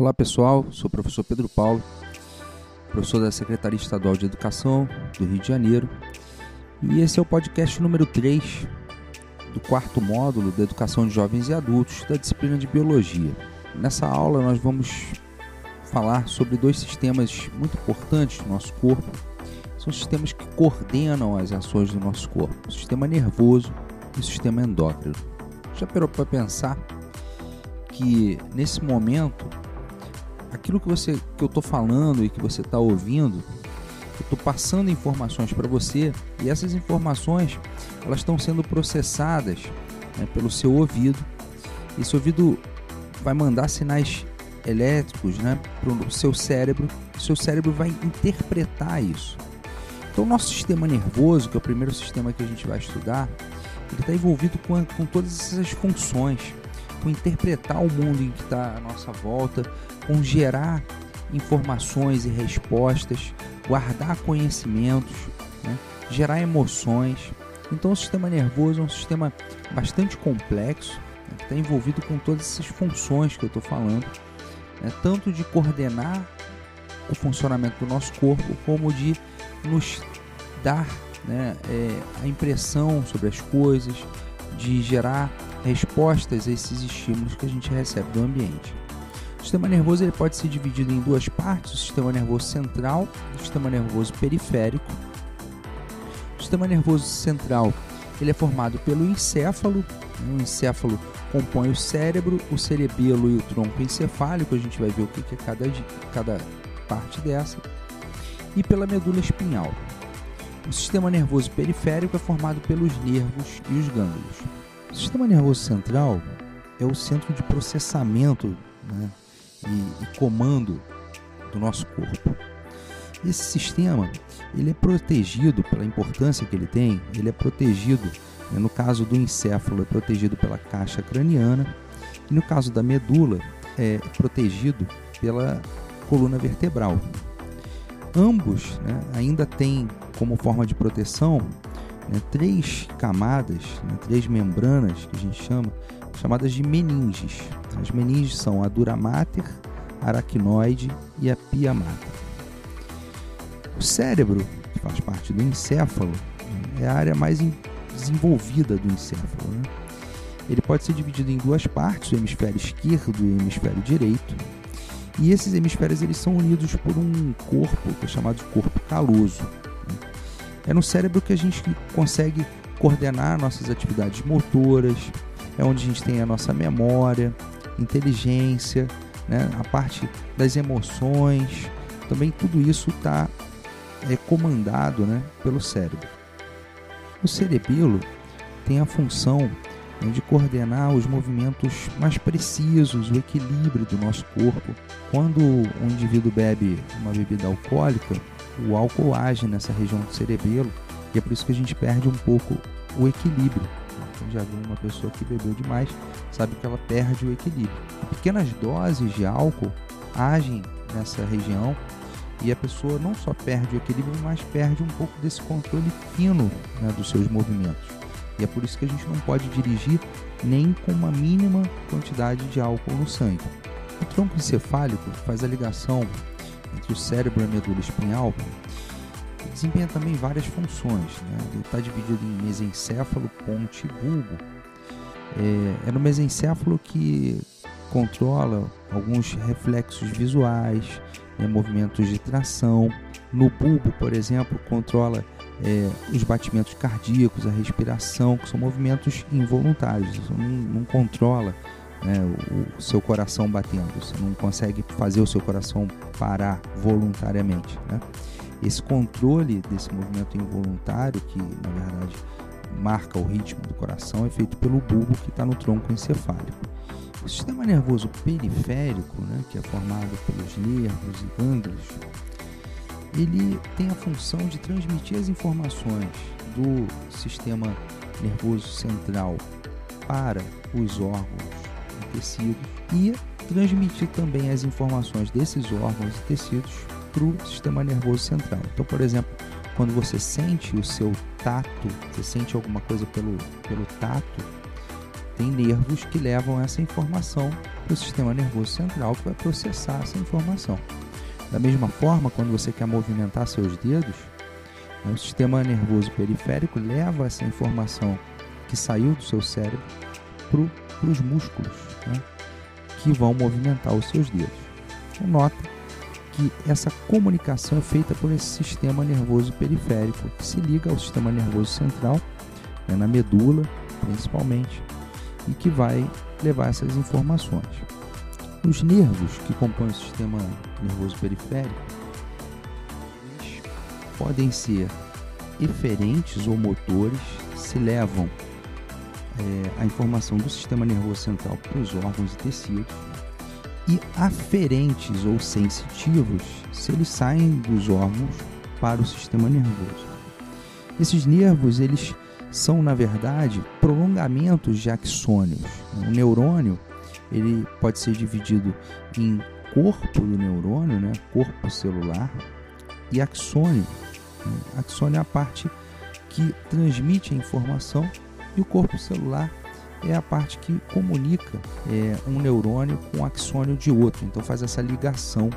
Olá pessoal, sou o professor Pedro Paulo, professor da Secretaria Estadual de Educação do Rio de Janeiro, e esse é o podcast número 3 do quarto módulo da Educação de Jovens e Adultos da disciplina de Biologia. Nessa aula nós vamos falar sobre dois sistemas muito importantes do nosso corpo. São sistemas que coordenam as ações do nosso corpo: o sistema nervoso e o sistema endócrino. Já parou para pensar que nesse momento aquilo que você que eu estou falando e que você está ouvindo, eu estou passando informações para você e essas informações elas estão sendo processadas né, pelo seu ouvido. Esse ouvido vai mandar sinais elétricos né, para o seu cérebro. O seu cérebro vai interpretar isso. Então, o nosso sistema nervoso, que é o primeiro sistema que a gente vai estudar, ele está envolvido com, com todas essas funções, com interpretar o mundo em que está à nossa volta, gerar informações e respostas, guardar conhecimentos, né? gerar emoções. Então, o sistema nervoso é um sistema bastante complexo, né? que está envolvido com todas essas funções que eu estou falando, né? tanto de coordenar o funcionamento do nosso corpo, como de nos dar né, é, a impressão sobre as coisas, de gerar respostas a esses estímulos que a gente recebe do ambiente. O sistema nervoso ele pode ser dividido em duas partes: o sistema nervoso central e o sistema nervoso periférico. O sistema nervoso central ele é formado pelo encéfalo. O encéfalo compõe o cérebro, o cerebelo e o tronco encefálico. A gente vai ver o que é cada, cada parte dessa. E pela medula espinhal. O sistema nervoso periférico é formado pelos nervos e os gânglios. O sistema nervoso central é o centro de processamento né, e, e comando do nosso corpo. Esse sistema ele é protegido pela importância que ele tem, ele é protegido, né, no caso do encéfalo, é protegido pela caixa craniana, e no caso da medula, é protegido pela coluna vertebral. Ambos né, ainda têm como forma de proteção né, três camadas, né, três membranas que a gente chama, chamadas de meninges. As meninges são a dura mater, a aracnoide e a pia mater. O cérebro, que faz parte do encéfalo, é a área mais desenvolvida do encéfalo. Né? Ele pode ser dividido em duas partes, o hemisfério esquerdo e o hemisfério direito. E esses hemisférios eles são unidos por um corpo que é chamado de corpo caloso. É no cérebro que a gente consegue coordenar nossas atividades motoras, é onde a gente tem a nossa memória, inteligência, né? a parte das emoções, também tudo isso está é, comandado né, pelo cérebro. O cerebelo tem a função né, de coordenar os movimentos mais precisos, o equilíbrio do nosso corpo. Quando um indivíduo bebe uma bebida alcoólica, o álcool age nessa região do cerebelo e é por isso que a gente perde um pouco o equilíbrio. Quem já viu uma pessoa que bebeu demais sabe que ela perde o equilíbrio. Pequenas doses de álcool agem nessa região e a pessoa não só perde o equilíbrio, mas perde um pouco desse controle fino né, dos seus movimentos. E é por isso que a gente não pode dirigir nem com uma mínima quantidade de álcool no sangue. O tronco encefálico faz a ligação entre o cérebro e a medula espinhal desempenha também várias funções. Né? Ele está dividido em mesencéfalo, ponte e bulbo. É, é no mesencéfalo que controla alguns reflexos visuais, né, movimentos de tração. No bulbo, por exemplo, controla é, os batimentos cardíacos, a respiração, que são movimentos involuntários. Você não, não controla né, o, o, seu coração batendo, você não consegue fazer o seu coração parar voluntariamente. Né? Esse controle desse movimento involuntário, que na verdade marca o ritmo do coração, é feito pelo bulbo que está no tronco encefálico. O sistema nervoso periférico, né, que é formado pelos nervos e gânglios, ele tem a função de transmitir as informações do sistema nervoso central para os órgãos e tecidos e transmitir também as informações desses órgãos e tecidos para o sistema nervoso central. Então, por exemplo, quando você sente o seu tato, você sente alguma coisa pelo, pelo tato, tem nervos que levam essa informação para o sistema nervoso central que vai processar essa informação. Da mesma forma, quando você quer movimentar seus dedos, né, o sistema nervoso periférico leva essa informação que saiu do seu cérebro para os músculos né, que vão movimentar os seus dedos. Então, nota que essa comunicação é feita por esse sistema nervoso periférico que se liga ao sistema nervoso central, né, na medula principalmente, e que vai levar essas informações. Os nervos que compõem o sistema nervoso periférico podem ser eferentes ou motores, se levam é, a informação do sistema nervoso central para os órgãos e tecidos, e aferentes ou sensitivos, se eles saem dos órgãos para o sistema nervoso. Esses nervos, eles são, na verdade, prolongamentos de axônios. O neurônio ele pode ser dividido em corpo do neurônio, né? corpo celular, e axônio. Axônio é a parte que transmite a informação e o corpo celular é a parte que comunica é, um neurônio com o axônio de outro. Então faz essa ligação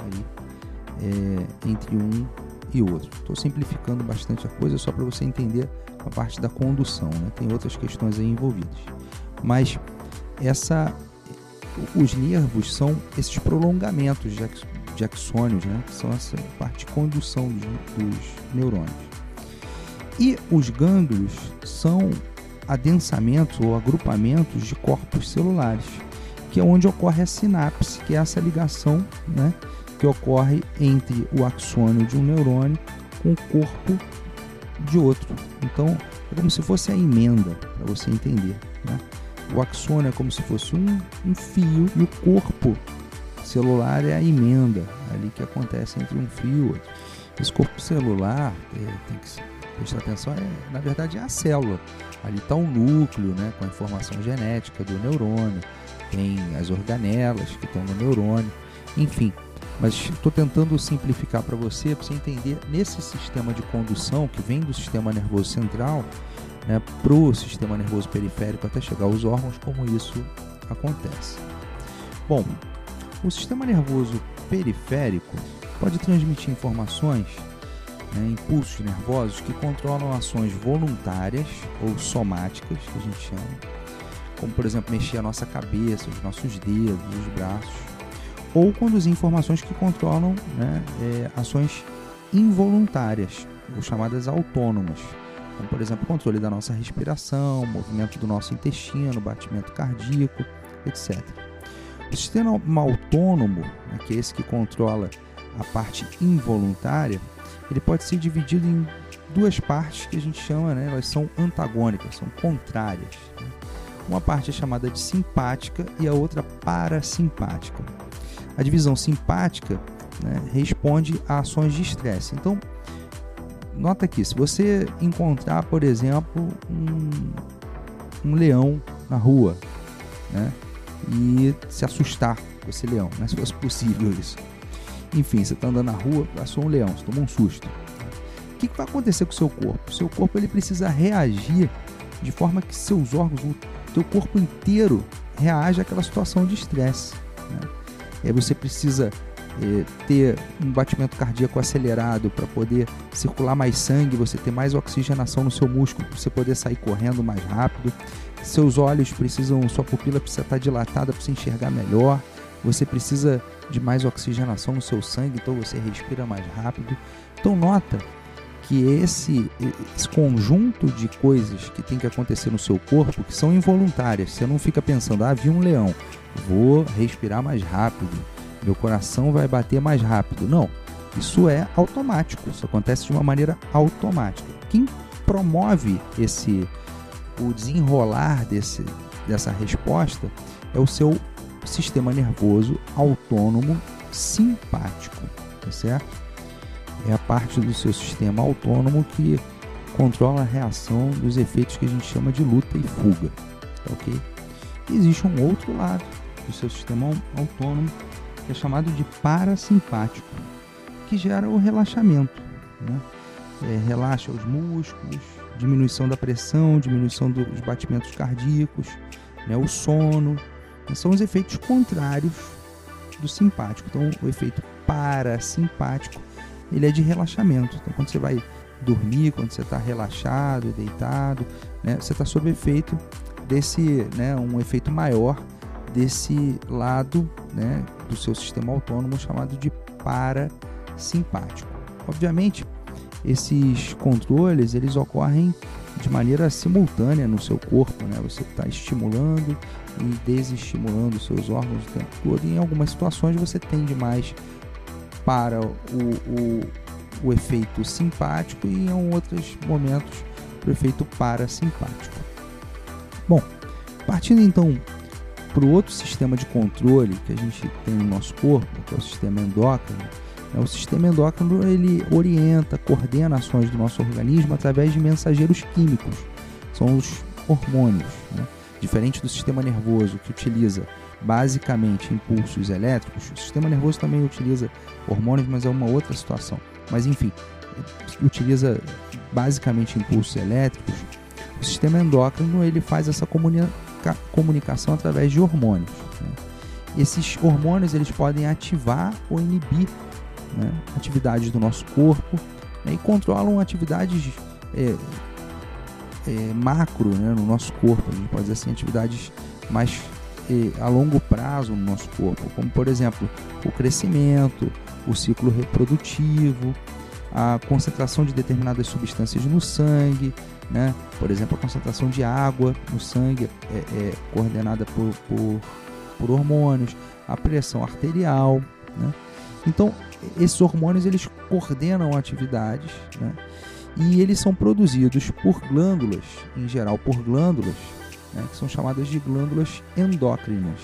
aí, é, entre um e outro. Estou simplificando bastante a coisa só para você entender a parte da condução. Né? Tem outras questões aí envolvidas. Mas essa, os nervos são esses prolongamentos de, de axônios, né? que são essa parte de condução dos, dos neurônios. E os gânglios são adensamentos ou agrupamentos de corpos celulares, que é onde ocorre a sinapse, que é essa ligação né, que ocorre entre o axônio de um neurônio com o corpo de outro. Então, é como se fosse a emenda, para você entender. Né? O axônio é como se fosse um, um fio e o corpo celular é a emenda ali que acontece entre um fio e outro. Esse corpo celular, é, tem que prestar atenção, é, na verdade é a célula. Ali está o núcleo, né, com a informação genética do neurônio, tem as organelas que estão no neurônio, enfim. Mas estou tentando simplificar para você, para você entender nesse sistema de condução que vem do sistema nervoso central né, para o sistema nervoso periférico até chegar aos órgãos, como isso acontece. Bom, o sistema nervoso periférico pode transmitir informações né, impulsos nervosos que controlam ações voluntárias ou somáticas, que a gente chama, como por exemplo mexer a nossa cabeça, os nossos dedos, os braços, ou conduzir informações que controlam né, é, ações involuntárias, ou chamadas autônomas, como por exemplo o controle da nossa respiração, movimento do nosso intestino, batimento cardíaco, etc. O sistema autônomo, né, que é esse que controla a parte involuntária, ele pode ser dividido em duas partes que a gente chama, né, elas são antagônicas, são contrárias. Né? Uma parte é chamada de simpática e a outra parasimpática. A divisão simpática né, responde a ações de estresse. Então, nota aqui, se você encontrar, por exemplo, um, um leão na rua, né, e se assustar com esse leão, né, se fosse possível isso enfim, você está andando na rua, passou um leão, você tomou um susto. O que, que vai acontecer com o seu corpo? O seu corpo ele precisa reagir de forma que seus órgãos, o teu corpo inteiro reage àquela situação de estresse. Né? E aí você precisa é, ter um batimento cardíaco acelerado para poder circular mais sangue, você ter mais oxigenação no seu músculo, para você poder sair correndo mais rápido. Seus olhos precisam, sua pupila precisa estar dilatada para você enxergar melhor. Você precisa de mais oxigenação no seu sangue, então você respira mais rápido. Então nota que esse, esse conjunto de coisas que tem que acontecer no seu corpo que são involuntárias. Você não fica pensando, ah, vi um leão, vou respirar mais rápido, meu coração vai bater mais rápido. Não, isso é automático, isso acontece de uma maneira automática. Quem promove esse o desenrolar desse, dessa resposta é o seu sistema nervoso autônomo simpático, tá certo? É a parte do seu sistema autônomo que controla a reação dos efeitos que a gente chama de luta e fuga, tá ok? E existe um outro lado do seu sistema autônomo que é chamado de parasimpático, que gera o relaxamento, né? É, relaxa os músculos, diminuição da pressão, diminuição dos batimentos cardíacos, né, o sono. São os efeitos contrários do simpático. Então, o efeito parasimpático ele é de relaxamento. Então, quando você vai dormir, quando você está relaxado, deitado, né, você está sob efeito desse, né, um efeito maior desse lado né, do seu sistema autônomo chamado de parasimpático. Obviamente, esses controles eles ocorrem de maneira simultânea no seu corpo, né? Você está estimulando e desestimulando seus órgãos o tempo todo. E em algumas situações você tende mais para o, o, o efeito simpático e em outros momentos para o efeito parasimpático. Bom, partindo então para o outro sistema de controle que a gente tem no nosso corpo, que é o sistema endócrino? O sistema endócrino ele orienta, coordena ações do nosso organismo através de mensageiros químicos, são os hormônios. Né? Diferente do sistema nervoso, que utiliza basicamente impulsos elétricos, o sistema nervoso também utiliza hormônios, mas é uma outra situação. Mas enfim, utiliza basicamente impulsos elétricos. O sistema endócrino ele faz essa comunica comunicação através de hormônios. Né? Esses hormônios eles podem ativar ou inibir né, atividades do nosso corpo né, e controlam atividades é, é, macro né, no nosso corpo, a gente pode dizer assim, atividades mais é, a longo prazo no nosso corpo, como por exemplo o crescimento, o ciclo reprodutivo, a concentração de determinadas substâncias no sangue, né? por exemplo, a concentração de água no sangue é, é coordenada por, por, por, hormônios, a pressão arterial. Né? Então, esses hormônios eles coordenam atividades né? e eles são produzidos por glândulas, em geral por glândulas, né? que são chamadas de glândulas endócrinas.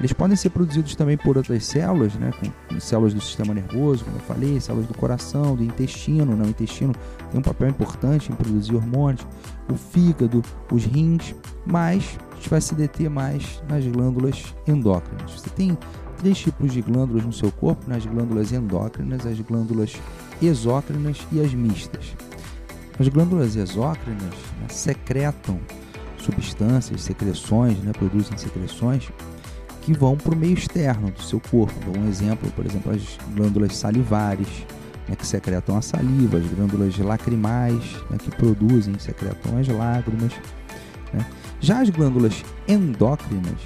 Eles podem ser produzidos também por outras células, né, com células do sistema nervoso, como eu falei, células do coração, do intestino. Né? O intestino tem um papel importante em produzir hormônios, o fígado, os rins, mas a gente vai se deter mais nas glândulas endócrinas. Você tem três tipos de glândulas no seu corpo, nas né? glândulas endócrinas, as glândulas exócrinas e as mistas. As glândulas exócrinas né, secretam substâncias, secreções, né, produzem secreções que vão para o meio externo do seu corpo. um exemplo, por exemplo, as glândulas salivares, né, que secretam a saliva, as glândulas lacrimais, né, que produzem secretam as lágrimas. Né. Já as glândulas endócrinas,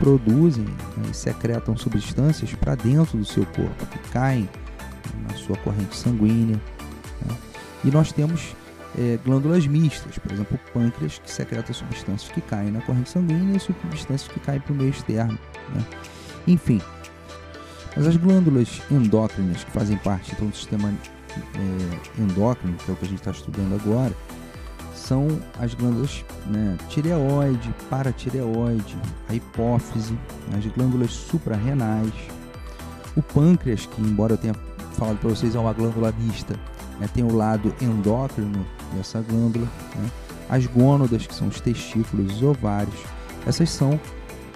produzem né, e secretam substâncias para dentro do seu corpo, que caem na sua corrente sanguínea. Né? E nós temos é, glândulas mistas, por exemplo, o pâncreas, que secreta substâncias que caem na corrente sanguínea e substâncias que caem para o meio externo. Né? Enfim, mas as glândulas endócrinas, que fazem parte do sistema é, endócrino, que é o que a gente está estudando agora, são as glândulas né, tireoide, paratireoide, a hipófise, as glândulas suprarrenais, o pâncreas, que embora eu tenha falado para vocês é uma glândula mista, né, tem o lado endócrino dessa glândula, né, as gônadas, que são os testículos, os ovários, essas são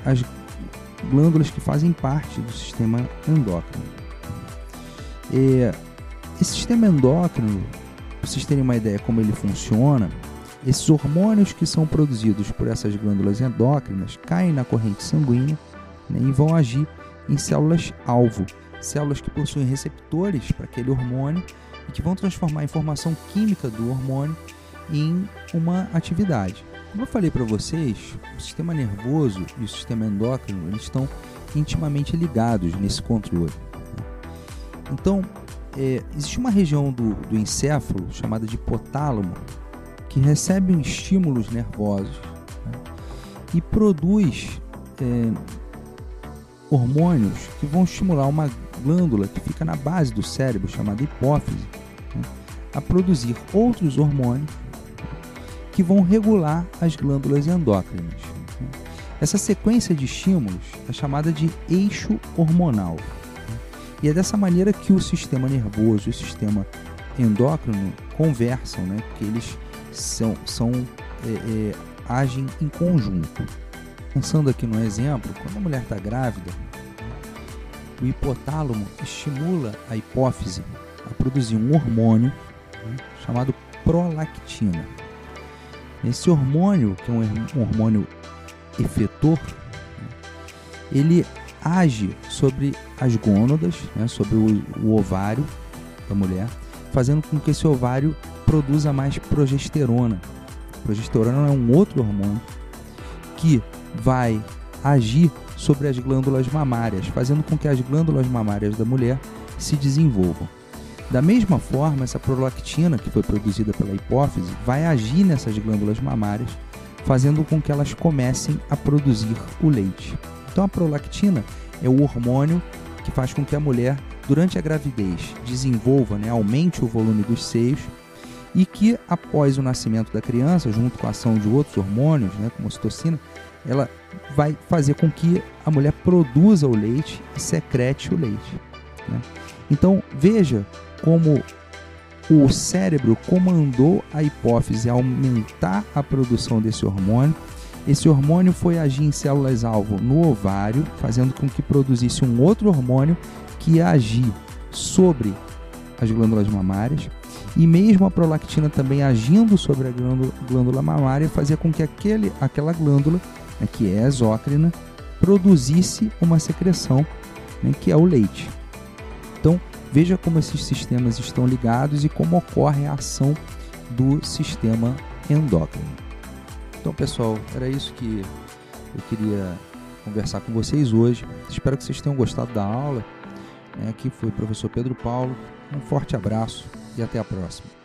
as glândulas que fazem parte do sistema endócrino. E esse sistema endócrino, para vocês terem uma ideia como ele funciona, esses hormônios que são produzidos por essas glândulas endócrinas caem na corrente sanguínea né, e vão agir em células-alvo, células que possuem receptores para aquele hormônio e que vão transformar a informação química do hormônio em uma atividade. Como eu falei para vocês, o sistema nervoso e o sistema endócrino eles estão intimamente ligados nesse controle. Né. Então, é, existe uma região do, do encéfalo chamada de hipotálamo que recebe estímulos nervosos né, e produz é, hormônios que vão estimular uma glândula que fica na base do cérebro, chamada hipófise, né, a produzir outros hormônios que vão regular as glândulas endócrinas. Né. Essa sequência de estímulos é chamada de eixo hormonal. Né. E é dessa maneira que o sistema nervoso e o sistema endócrino conversam, né? que eles são, são é, é, agem em conjunto. Pensando aqui no exemplo, quando a mulher está grávida, o hipotálamo estimula a hipófise a produzir um hormônio né, chamado prolactina. Esse hormônio, que é um hormônio efetor, ele age sobre as gônadas, né, sobre o, o ovário da mulher, fazendo com que esse ovário produza mais progesterona. Progesterona é um outro hormônio que vai agir sobre as glândulas mamárias, fazendo com que as glândulas mamárias da mulher se desenvolvam. Da mesma forma, essa prolactina que foi produzida pela hipófise vai agir nessas glândulas mamárias, fazendo com que elas comecem a produzir o leite. Então, a prolactina é o hormônio que faz com que a mulher, durante a gravidez, desenvolva, né, aumente o volume dos seios e que, após o nascimento da criança, junto com a ação de outros hormônios, né, como a ocitocina, ela vai fazer com que a mulher produza o leite e secrete o leite. Né? Então, veja como o cérebro comandou a hipófise a aumentar a produção desse hormônio. Esse hormônio foi agir em células-alvo no ovário, fazendo com que produzisse um outro hormônio que ia agir sobre as glândulas mamárias. E mesmo a prolactina também agindo sobre a glândula, mamária fazia com que aquele, aquela glândula, né, que é exócrina, produzisse uma secreção, né, que é o leite. Então, Veja como esses sistemas estão ligados e como ocorre a ação do sistema endócrino. Então, pessoal, era isso que eu queria conversar com vocês hoje. Espero que vocês tenham gostado da aula. Aqui foi o professor Pedro Paulo. Um forte abraço e até a próxima.